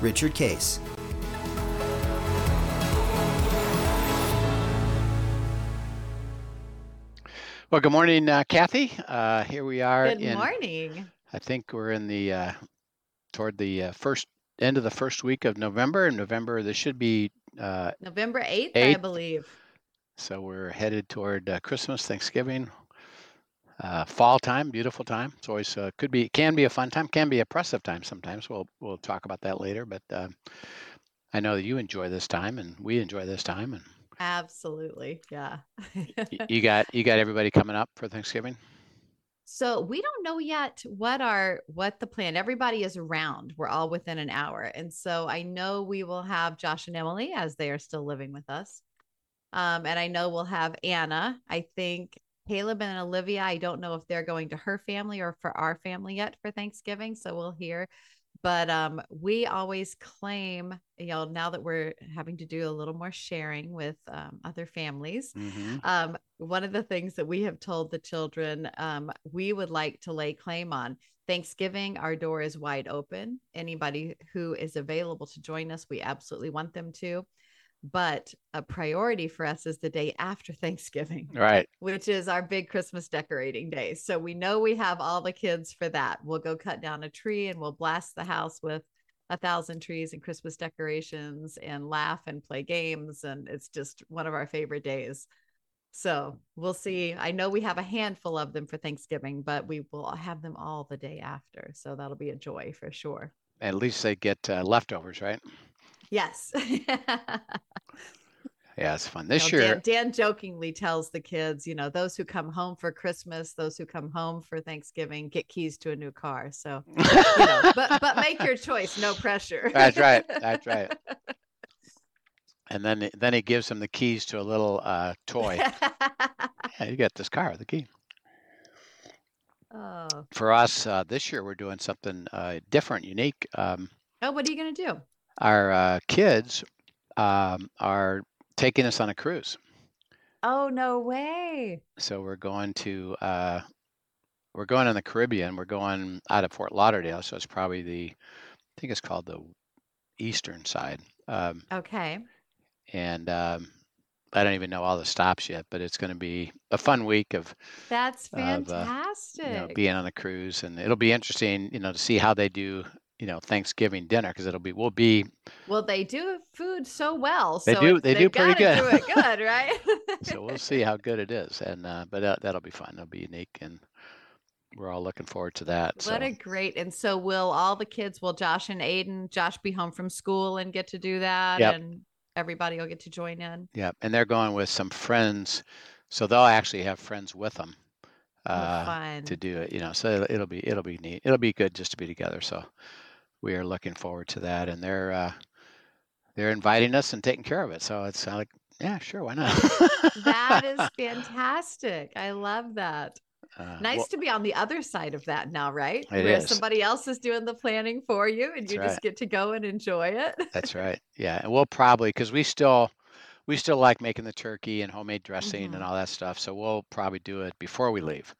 Richard Case. Well, good morning, uh, Kathy. Uh, here we are. Good in, morning. I think we're in the uh, toward the uh, first end of the first week of November. In November, this should be uh, November 8th, I believe. so we're headed toward uh, Christmas, Thanksgiving, uh, fall time, beautiful time. It's always uh, could be can be a fun time, can be oppressive time sometimes. We'll we'll talk about that later. But uh, I know that you enjoy this time, and we enjoy this time. And Absolutely. Yeah. you got you got everybody coming up for Thanksgiving. so we don't know yet what our what the plan. Everybody is around. We're all within an hour. And so I know we will have Josh and Emily as they are still living with us. Um, and I know we'll have Anna. I think Caleb and Olivia, I don't know if they're going to her family or for our family yet for Thanksgiving. So we'll hear. But um, we always claim, you know, now that we're having to do a little more sharing with um, other families, hmm um, one of the things that we have told the children um, we would like to lay claim on Thanksgiving, our door is wide open. Anybody who is available to join us, we absolutely want them to. But a priority for us is the day after Thanksgiving, Right. which is our big Christmas decorating day. So we know we have all the kids for that. We'll go cut down a tree and we'll blast the house with a thousand trees and Christmas decorations and laugh and play games. And it's just one of our favorite days. So we'll see. I know we have a handful of them for Thanksgiving, but we will have them all the day after. So that'll be a joy for sure. At least they get uh, leftovers, right? Yes. Yeah, it's fun. You This know, year, Dan, Dan jokingly tells the kids, you know, those who come home for Christmas, those who come home for Thanksgiving get keys to a new car. So, you know, but but make your choice, no pressure. That's right. That's right. and then then he gives them the keys to a little uh, toy. Yeah, you got this car, the key. oh. For us, uh, this year we're doing something uh, different, unique. Um, oh, what are you gonna do? Our uh, kids um, are taking us on a cruise, Oh, no way. so we're going to uh, we're going in the Caribbean. We're going out of Fort Lauderdale, so it's probably the I think it's called the eastern side. Um, Okay. and um, I don't even know all the stops yet, but it's going to be a fun week of, That's Of, uh, fantastic. you know being on a cruise, and it'll be interesting, you know, to see how they do, you know, Thanksgiving dinner because it'll be we'll be well, they do food so well. They so do- they do pretty good. Do it good, right? so we'll see how good it is, and uh, but that, that'll be fun. It'll be unique, and we're all looking forward to that. So What a great and so will all the kids will Josh and Aiden Josh be home from school and get to do that Yep. and everybody will get to join in. yeah, and they're going with some friends, so they'll actually have friends with them Oh, uh, to do it. You know, so it'll, it'll be it'll be neat. It'll be good just to be together. So we are looking forward to that, and they're uh, they're inviting us and taking care of it. So it's uh, like, yeah, sure, why not? that is fantastic. I love that. Uh, Nice well, to be on the other side of that now, right? Where is. somebody else is doing the planning for you and That's you right. just get to go and enjoy it. That's right. Yeah, and we'll probably because we still we still like making the turkey and homemade dressing Mhm. and all that stuff. So we'll probably do it before we leave.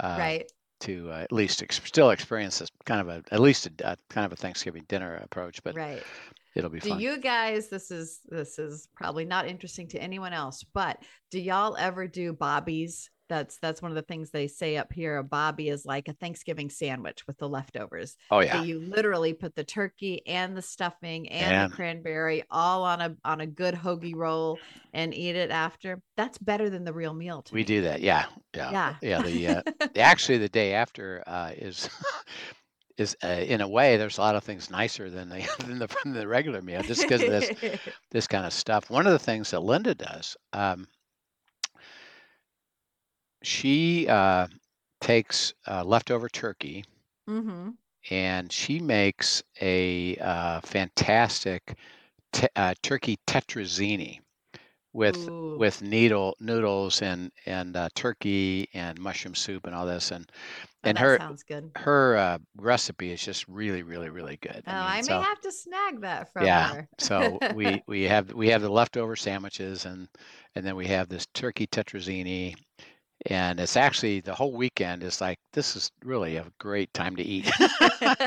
Uh, right. To uh, at least ex- still experience this kind of a at least a, a kind of a Thanksgiving dinner approach, but Right. it'll be Do fun. you guys this is this is probably not interesting to anyone else, but do y'all ever do bobbies? That's that's one of the things they say up here. A bobby is like a Thanksgiving sandwich with the leftovers. oh So yeah, you literally put the turkey and the stuffing and the cranberry all on a on a good hoagie roll and eat it after. That's better than the real meal to we me. do that. Yeah, yeah, Yeah. yeah. The uh, the- actually the day after uh, is. Is uh, in a way, there's a lot of things nicer than the than the, than the regular meal, just because of this this kind of stuff. One of the things that Linda does, um, she uh, takes uh, leftover turkey hmm and she makes a uh, fantastic te- uh, turkey tetrazzini with Ooh, with needle noodles and and uh, turkey and mushroom soup and all this and oh, and that her sounds good. her uh, recipe is just really really really good. Oh, I mean, I may so have to snag that from yeah, her. so we we have we have the leftover sandwiches and and then we have this turkey tetrazzini and it's actually the whole weekend is like this is really a great time to eat.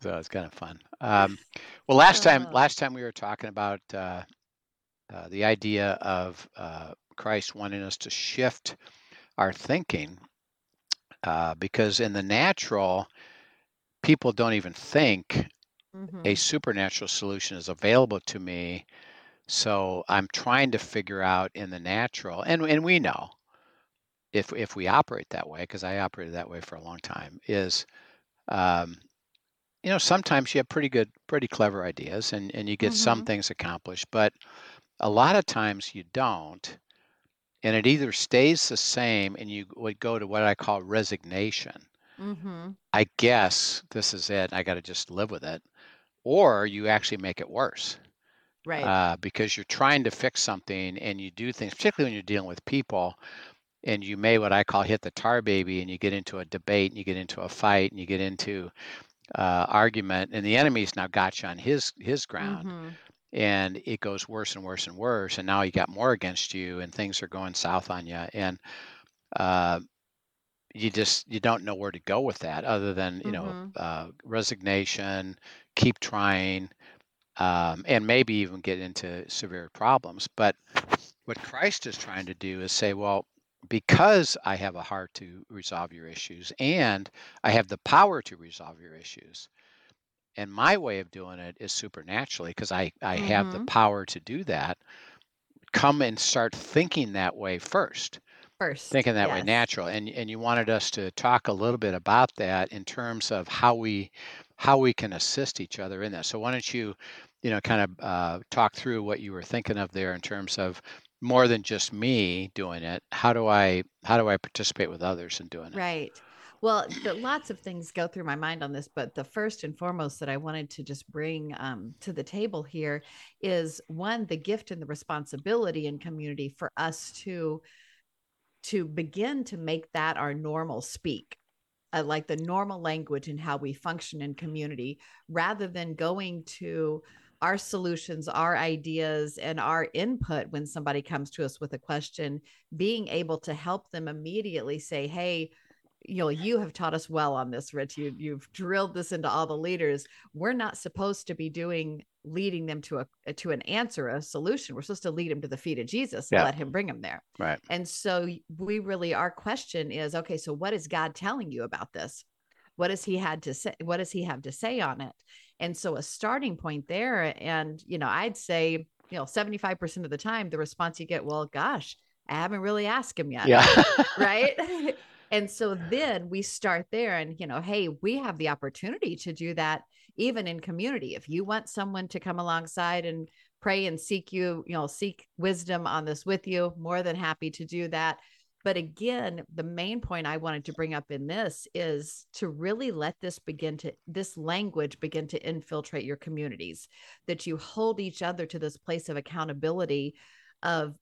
so it's kind of fun. Um, well, last time Oh, last time we were talking about uh, uh, the idea of uh, Christ wanting us to shift our thinking uh, because in the natural, people don't even think a mhm, supernatural solution is available to me. So I'm trying to figure out in the natural, and and we know if if we operate that way, because I operated that way for a long time, is um, you know sometimes you have pretty good, pretty clever ideas, and and you get some mhm, things accomplished, but a lot of times you don't, and it either stays the same, and you would go to what I call resignation. mhm. I guess this is it. I got to just live with it, or you actually make it worse Right. uh, because you're trying to fix something and you do things, particularly when you're dealing with people, and you may what I call hit the tar baby, and you get into a debate, and you get into a fight, and you get into uh, argument, and the enemy's now got you on his his ground, Mhm. and it goes worse and worse and worse, and now you got more against you, and things are going south on you, and uh, you just you don't know where to go with that, other than you know Mhm. uh, resignation, keep trying, um, and maybe even get into severe problems. But what Christ is trying to do is say, well, because I have a heart to resolve your issues and I have the power to resolve your issues, and my way of doing it is supernaturally because I, I have the Mhm. power to do that, come and start thinking that way first, First, thinking that way yes. natural. And and you wanted us to talk a little bit about that in terms of how we how we can assist each other in that. So why don't you, you know, kind of uh, talk through what you were thinking of there in terms of more than just me doing it. How do I how do I participate with others in doing it? Right. Well, the, lots of things go through my mind on this, but the first and foremost that I wanted to just bring um, to the table here is one, the gift and the responsibility in community for us to to begin to make that our normal speak. Uh, like the normal language and how we function in community rather than going to our solutions, our ideas, and our input when somebody comes to us with a question, being able to help them immediately say, Hey, you know, you have taught us well on this, Rich. You, you've drilled this into all the leaders. We're not supposed to be doing leading them to a to an answer, a solution. We're supposed to lead them to the feet of Jesus and Yeah. let him bring them there. Right. And so we really, our question is, okay, so what is God telling you about this? What does he had to say? What does he have to say on it? And so a starting point there, and you know, I'd say, you know, 75% of the time the response you get, well, gosh, I haven't really asked him yet. Yeah. right. and so then we start there and, you know, hey, we have the opportunity to do that even in community. If you want someone to come alongside and pray and seek you, you know, seek wisdom on this with you, more than happy to do that. But again, the main point I wanted to bring up in this is to really let this begin to, this language begin to infiltrate your communities, that you hold each other to this place of accountability of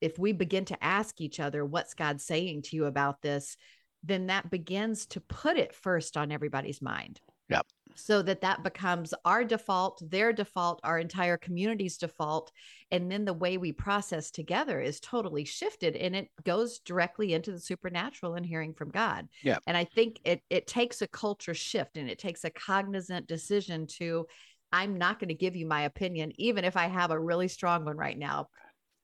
if we begin to ask each other, what's God saying to you about this? Then that begins to put it first on everybody's mind. Yep. So that that becomes our default, their default, our entire community's default. And then the way we process together is totally shifted and it goes directly into the supernatural and hearing from God. Yeah. And I think it it takes a culture shift and it takes a cognizant decision to I'm not going to give you my opinion, even if I have a really strong one right now.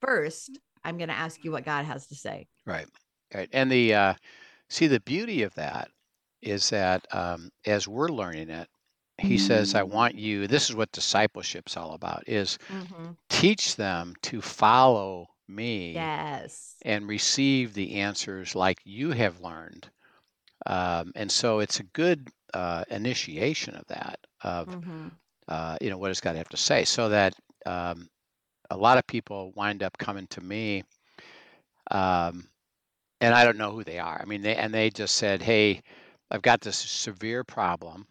First, I'm going to ask you what God has to say. Right. Right. And the uh, see the beauty of that is that um, as we're learning it, he says, "I want you." This is what discipleship's all about: is Mm-hmm. teach them to follow me Yes. and receive the answers like you have learned. Um, and so it's a good uh, initiation of that, of Mm-hmm. uh, you know what does God have to say, so that um, a lot of people wind up coming to me, um, and I don't know who they are. I mean, they and they just said, "Hey, I've got this severe problem.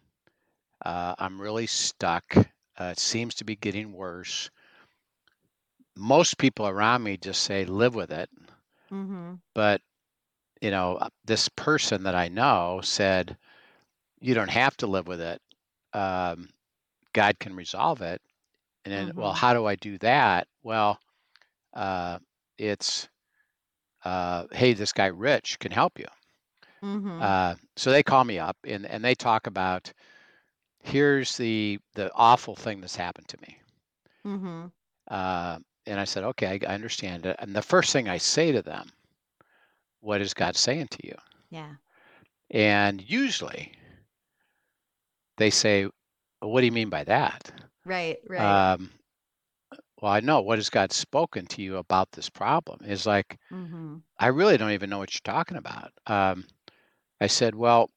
Uh, I'm really stuck. Uh, it seems to be getting worse. Most people around me just say, live with it. Mm-hmm. But, you know, uh, this person that I know said, you don't have to live with it. Um, God can resolve it. And then, well, Mhm. how do I do that? Well, uh, it's, uh, hey, this guy Rich can help you. Mm-hmm. Uh, so they call me up and, and they talk about here's the the awful thing that's happened to me. mm-hmm. Uh, and I said, okay, I, I understand it. And the first thing I say to them, what is God saying to you? Yeah. And usually they say, well, what do you mean by that? Right. Right. Um, well, I know. What has God spoken to you about this problem? Is like, mm-hmm. I really don't even know what you're talking about. Um, I said, well,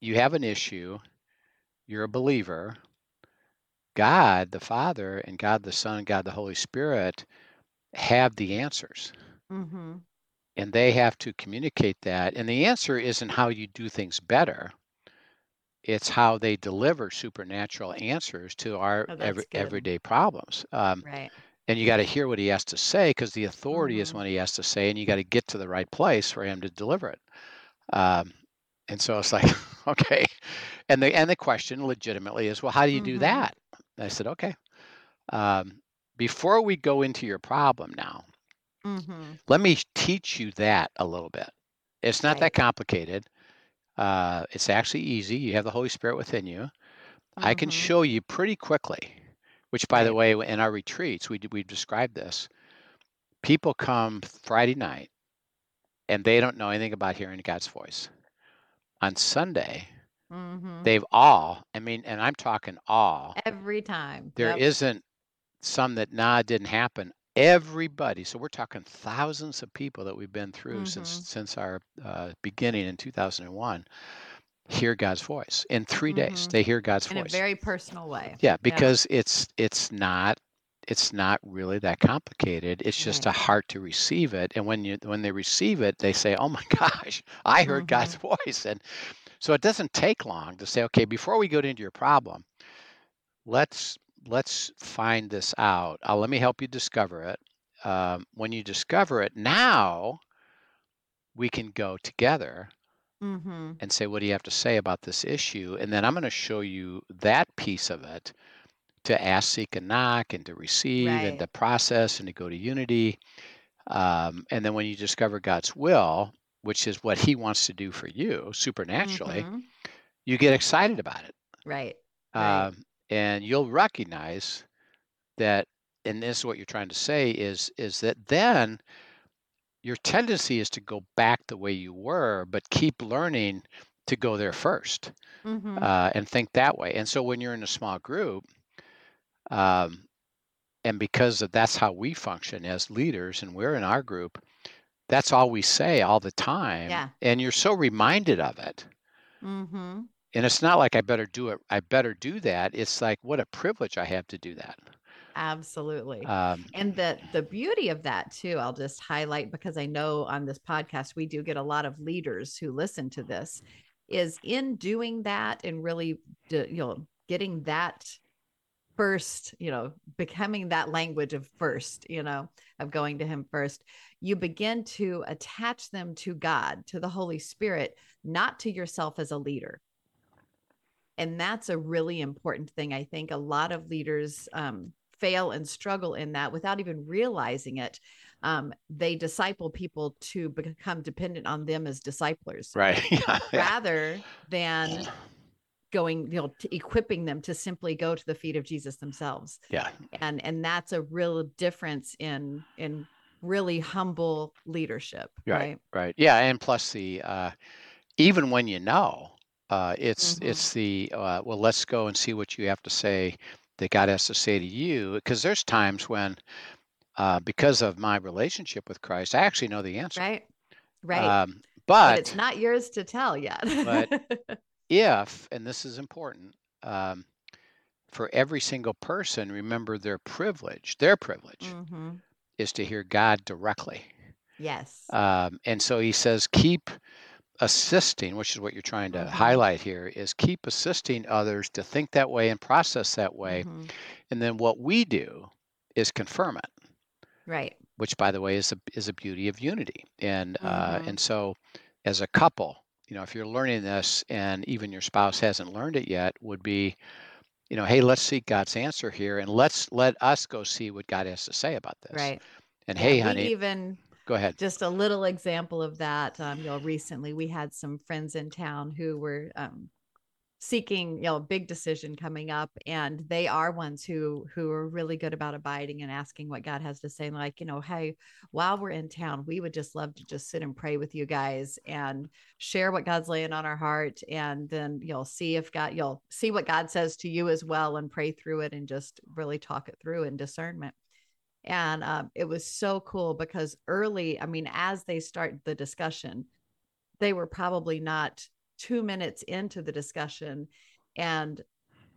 you have an issue. You're a believer. God the Father and God the Son and God the Holy Spirit have the answers. Mm-hmm. And they have to communicate that. And the answer isn't how you do things better. It's how they deliver supernatural answers to our Oh, every, everyday problems. Um, Right. and you got to hear what he has to say because the authority is Mhm. what he has to say, and you got to get to the right place for him to deliver it. Um, and so I was like, okay. And the and the question legitimately is, well, how do you do Mhm. that? And I said, okay. Um, before we go into your problem now, Mm-hmm. let me teach you that a little bit. It's not Right. that complicated. Uh, it's actually easy. You have the Holy Spirit within you. I can Mhm. show you pretty quickly. Which, by the way, in our retreats, we we've described this. People come Friday night, and they don't know anything about hearing God's voice. On Sunday, Mm-hmm. they've all. I mean, and I'm talking all. Every time. There Yep. not some that nah didn't happen. Everybody. So we're talking thousands of people that we've been through since Mhm. since our uh, beginning in 2001 hear God's voice in 3 days. Mhm. They hear God's voice. in a very personal way. Yeah, because it's it's not it's not really that complicated. It's just Right. a heart to receive it. And when you when they receive it, they say, "Oh my gosh, I heard God's voice." And so it doesn't take long to say, "Okay, before we go into your problem, let's let's find this out. Uh, let me help you discover it. Um, when you discover it, now we can go together Mm-hmm. and say, what do you have to say about this issue? And then I'm going to show you that piece of it to ask, seek, and knock, and to receive, and Right. to process, and to go to unity. Um, and then when you discover God's will, which is what He wants to do for you supernaturally, Mhm. you get excited about it. Right. Right. Um, and you'll recognize that, and this is what you're trying to say is is that then your tendency is to go back the way you were, but keep learning to go there first Mm-hmm. uh, and think that way. And so when you're in a small group, um, and because of that's how we function as leaders, and we're in our group, that's all we say all the time. Yeah. And you're so reminded of it. Mm-hmm. And it's not like I better do it. I better do that. It's like what a privilege I have to do that. Absolutely. Um, and the the beauty of that too i'll just highlight because i know on this podcast we do get a lot of leaders who listen to this is in doing that and really you know getting that first you know becoming that language of first you know of going to him first you begin to attach them to god to the holy spirit not to yourself as a leader and that's a really important thing i think a lot of leaders um, fail and struggle in that without even realizing it. Um, they disciple people to become dependent on them as disciplers, right. rather than going, you know, to equipping them to simply go to the feet of Jesus themselves. Yeah. And and that's a real difference in in really humble leadership, Right. right? Right. Yeah. And plus the uh, even when you know, uh, it's Mhm. it's the uh, well, let's go and see what you have to say that God has to say to you. Because there's times when, uh, because of my relationship with Christ, I actually know the answer. Right. Right. Um, but but it's not yours to tell yet. if, and this is important, um, for every single person, remember their privilege. Their privilege Mhm. is to hear God directly. Yes. Um, and so he says, keep assisting, which is what you're trying to Mhm. highlight here, is keep assisting others to think that way and process that way. Mhm. And then what we do is confirm it, Right. which, by the way, is a is a beauty of unity. And uh, Mhm. and so, as a couple, you know, if you're learning this and even your spouse hasn't learned it yet, would be, you know, hey, let's seek God's answer here, and let's let us go see what God has to say about this. Right. And Yeah, hey, honey, even go ahead. just a little example of that. Um, you know, recently we had some friends in town who were um, seeking, you know, a big decision coming up, and they are ones who who are really good about abiding and asking what God has to say. Like, you know, hey, while we're in town, we would just love to just sit and pray with you guys and share what God's laying on our heart, and then you'll see if God, you'll see what God says to you as well, and pray through it, and just really talk it through in discernment and um, it was so cool because early i mean as they start the discussion they were probably not two minutes into the discussion and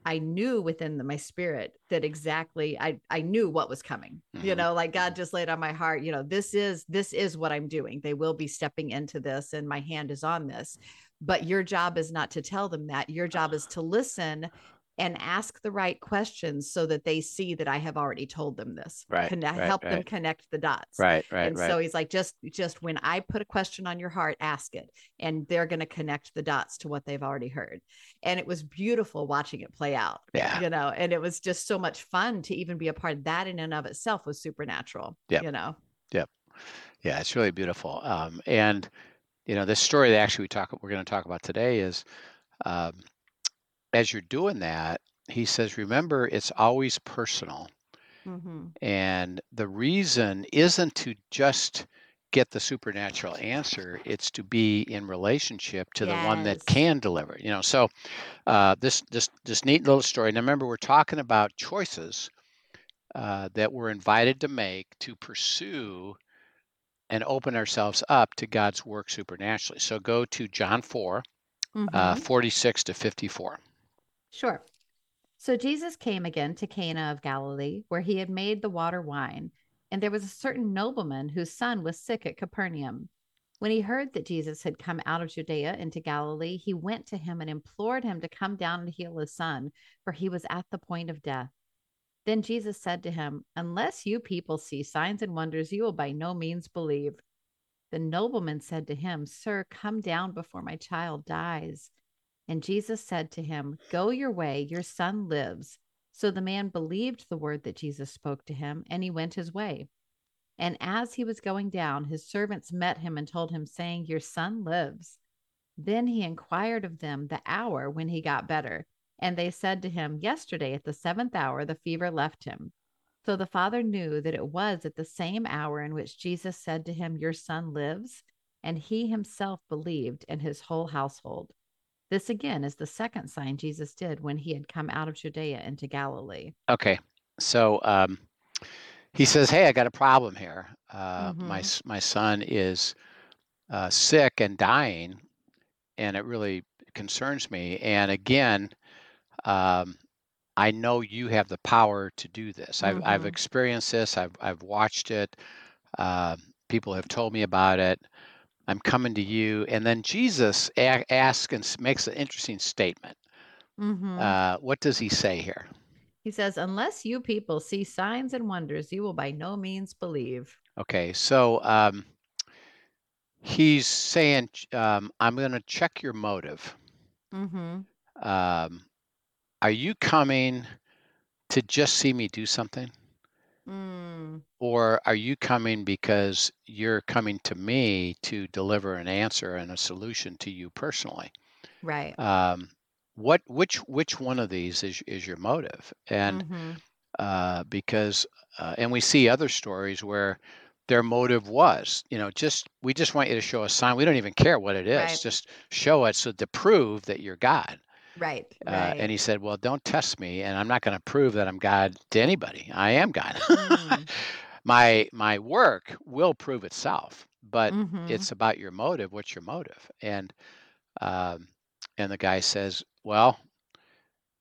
i knew within the, my spirit that exactly i i knew what was coming. You Mhm. know like god just laid on my heart you know this is this is what i'm doing. They will be stepping into this and my hand is on this. But your job is not to tell them that. Your job is to listen and ask the right questions so that they see that I have already told them this. Right, Connect, right, help them connect the dots. Right, right, and right. so he's like, just just when I put a question on your heart, ask it. And they're gonna connect the dots to what they've already heard. And it was beautiful watching it play out. Yeah. You know, and it was just so much fun to even be a part of that in and of itself was supernatural. Yeah. You know. Yeah. Yeah, it's really beautiful. Um, and you know, this story that actually we talk we're going to talk about today is um, as you're doing that, he says, remember, it's always personal. Mm-hmm. And the reason isn't to just get the supernatural answer, it's to be in relationship to the one that can deliver. You know, so uh, this this this neat little story. Now remember, we're talking about choices uh, that we're invited to make to pursue and open ourselves up to God's work supernaturally. So go to John 4, uh, Mhm. 46 to 54. Sure. So Jesus came again to Cana of Galilee, where he had made the water wine. And there was a certain nobleman whose son was sick at Capernaum. When he heard that Jesus had come out of Judea into Galilee, he went to him and implored him to come down and heal his son, for he was at the point of death. Then Jesus said to him, Unless you people see signs and wonders, you will by no means believe. The nobleman said to him, Sir, come down before my child dies. And Jesus said to him, Go your way, your son lives. So the man believed the word that Jesus spoke to him, and he went his way. And as he was going down, his servants met him and told him, saying, Your son lives. Then he inquired of them the hour when he got better. And they said to him, Yesterday at the seventh hour, the fever left him. So the father knew that it was at the same hour in which Jesus said to him, Your son lives. And he himself believed, and his whole household. This again is the second sign Jesus did when he had come out of Judea into Galilee. Okay, so um, he says, "Hey, I got a problem here. Uh, My Mhm. s- my son is uh, sick and dying, and it really concerns me. And again, um, I know you have the power to do this. I've I've Mhm. experienced this. I've I've watched it. Um people have told me about it. I'm coming to you." And then Jesus a- asks and makes an interesting statement. Mhm. Uh, what does he say here? he says, Unless you people see signs and wonders, you will by no means believe. Okay, so um, he's saying, um, I'm going to check your motive. Mm-hmm. Um, are you coming to just see me do something? Mm, Or are you coming because you're coming to me to deliver an answer and a solution to you personally? right. Um, what which which one of these is is your motive? And Mhm. uh, because uh, and we see other stories where their motive was you know just we just want you to show a sign we don't even care what it is Right. just show it so to prove that you're god Right. uh, Right. and he said well don't test me and i'm not going to prove that i'm god to anybody i am god Mm. my my work will prove itself but Mhm. it's about your motive what's your motive and um, and the guy says well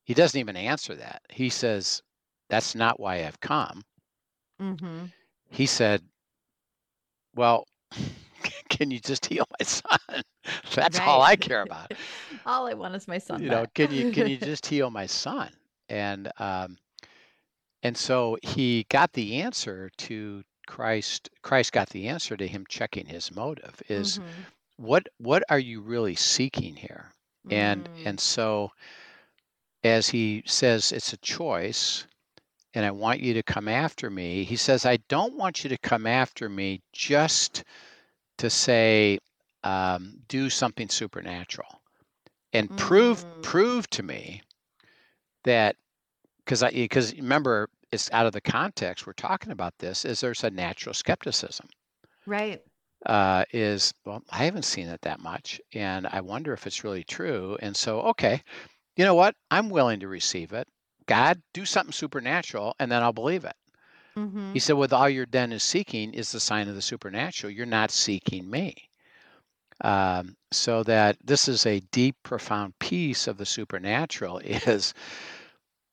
he doesn't even answer that he says that's not why i've come Mm-hmm. he said, "Well, can you just heal my son? That's all I care about. All I want is my son You know, can you can you just heal my son? And um, and so he got the answer to Christ. Christ got the answer to him checking his motive. Is Mhm. what what are you really seeking here? And Mm. and so as he says, it's a choice and I want you to come after me. He says, I don't want you to come after me just to say, um, do something supernatural and prove Mm. prove to me that because I because remember it's out of the context we're talking about this is there's a natural skepticism Right. uh, is well I haven't seen it that much and I wonder if it's really true and so okay you know what I'm willing to receive it God do something supernatural and then I'll believe it hmm He said, with all you're then is seeking is the sign of the supernatural. You're not seeking me. Um, so that this is a deep, profound piece of the supernatural is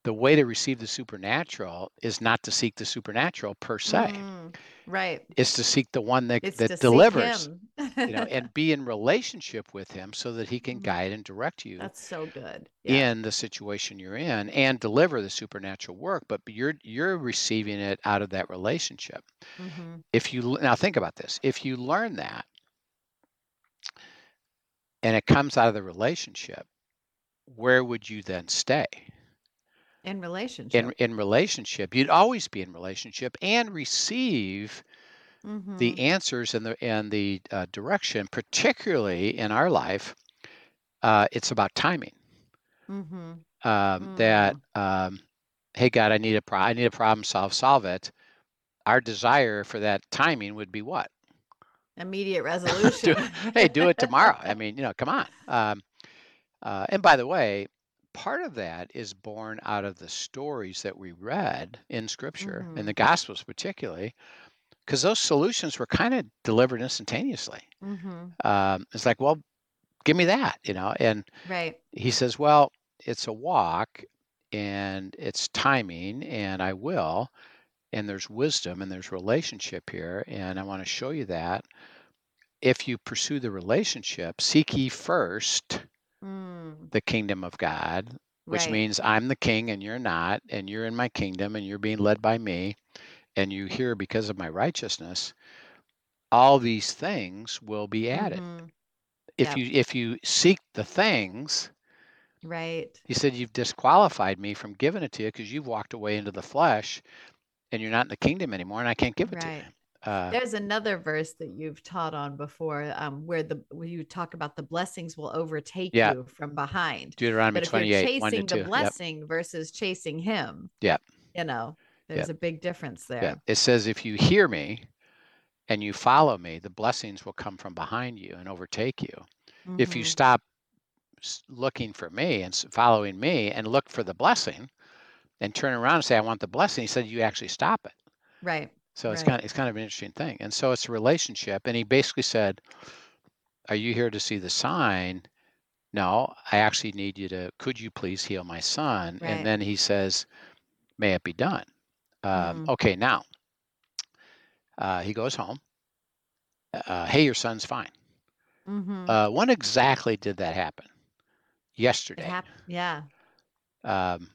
the way to receive the supernatural is not to seek the supernatural per se. Mm. Right. It's to seek the one that, It's that delivers, him. You know, and be in relationship with him so that he can Mhm. guide and direct you That's so good. Yeah. in the situation you're in and deliver the supernatural work. But you're you're receiving it out of that relationship. hmm if you now think about this if you learn that and it comes out of the relationship where would you then stay In in relationship. in relationship you'd always be in relationship and receive hmm the answers and the and the uh, direction particularly in our life uh, it's about timing hmm um, that um, hey god i need a pro- i need a problem solve solve it our desire for that timing would be what Immediate resolution. hey, do it tomorrow. I mean, you know, come on. Um, uh, and by the way, part of that is born out of the stories that we read in Scripture, in Mhm. the Gospels particularly, because those solutions were kind of delivered instantaneously. hmm Um, it's like, well, give me that, you know. And Right. he says, well, it's a walk and it's timing, and I will. And there's wisdom and there's relationship here. And I want to show you that. If you pursue the relationship, seek ye first Mm. the kingdom of God, which Right. means I'm the king and you're not, and you're in my kingdom and you're being led by me, and you hear because of my righteousness. All these things will be added. Mhm. If Yep. you if you seek the things, Right. he said you've disqualified me from giving it to you because you've walked away into the flesh, and you're not in the kingdom anymore, and I can't give it to Right. you. Uh, There's another verse that you've taught on before, um, where the where you talk about the blessings will overtake Yeah. you from behind. Deuteronomy But if you're 28, 1 to chasing 2. the Yep. blessing versus chasing him, Yep. you know, there's a big difference there. Yeah. It says, if you hear me and you follow me, the blessings will come from behind you and overtake you. If you Mhm. stop looking for me and following me and look for the blessing and turn around and say, I want the blessing, he said, you actually stop it. Right. So it's Right. kind of it's kind of an interesting thing. And so it's a relationship. And he basically said, Are you here to see the sign? No, I actually need you to, could you please heal my son? Right. And then he says, May it be done. Um, Mm. Okay, now uh, he goes home. Uh, hey, your son's fine. Mhm. Uh, when exactly did that happen? It Yesterday. yeah. Um,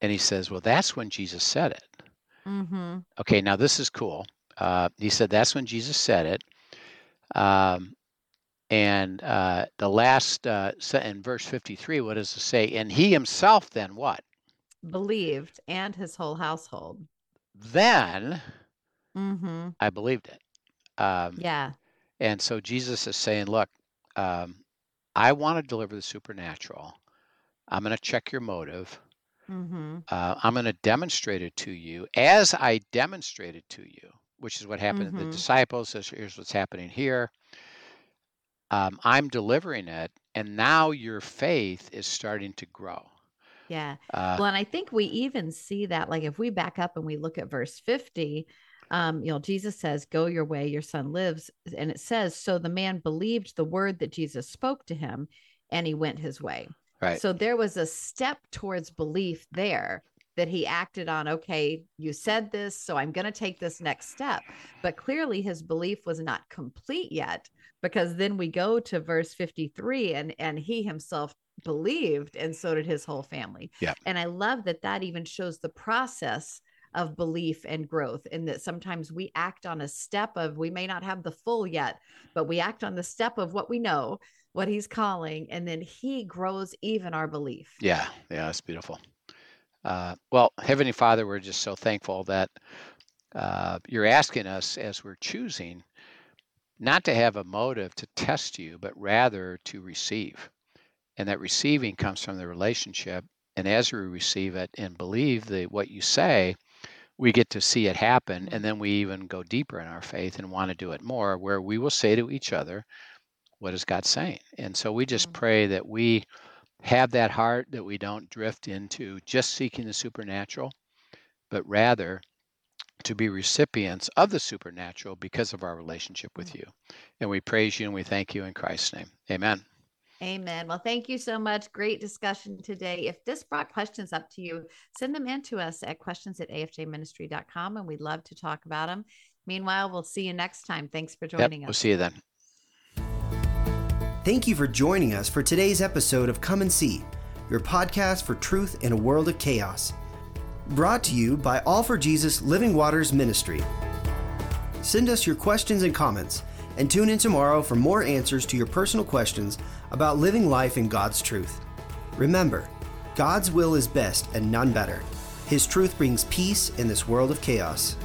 and he says, Well, that's when Jesus said it. hmm Okay, now this is cool. Uh, he said that's when Jesus said it. Um, and uh, the last uh, se- in verse 53, what does it say? And he himself then what? Believed and his whole household. Then hmm I believed it. Um, Yeah. And so Jesus is saying, Look, um, I want to deliver the supernatural. I'm going to check your motive. Mm-hmm. Uh, I'm going to demonstrate it to you as I demonstrated to you, which is what happened to Mhm. the disciples. This- Here's what's happening here. Um, I'm delivering it, and now your faith is starting to grow. Yeah. Uh, Well, and I think we even see that, like, if we back up and we look at verse 50, um, you know, Jesus says, Go your way, your son lives. And it says, So the man believed the word that Jesus spoke to him and he went his way. right. So there was a step towards belief there that he acted on, okay, you said this, so I'm going to take this next step. But clearly his belief was not complete yet because then we go to verse 53 and and he himself believed and so did his whole family. Yeah. And I love that that even shows the process of belief and growth and that sometimes we act on a step of we may not have the full yet but we act on the step of what we know what he's calling and then he grows even our belief Yeah, yeah, that's beautiful. Uh, well, Heavenly Father, we're just so thankful that uh, you're asking us as we're choosing not to have a motive to test you, but rather to receive. And that receiving comes from the relationship. And as we receive it and believe the, what you say, we get to see it happen. And then we even go deeper in our faith and want to do it more, where we will say to each other, What is God saying? And so we just Mm. pray that we have that heart, that we don't drift into just seeking the supernatural, but rather to be recipients of the supernatural because of our relationship with you. And we praise you and we thank you in Christ's name. Amen. Amen. Well, thank you so much. Great discussion today. If this brought questions up to you, send them in to us at questions at afjministry.com and we'd love to talk about them. Meanwhile, we'll see you next time. Thanks for Yep, us. we'll see you then. Thank you for joining us for today's episode of Come and See, your podcast for truth in a world of chaos. Brought to you by All for Jesus Living Waters Ministry. Send us your questions and comments, and tune in tomorrow for more answers to your personal questions about living life in God's truth. Remember, God's will is best and none better. His truth brings peace in this world of chaos.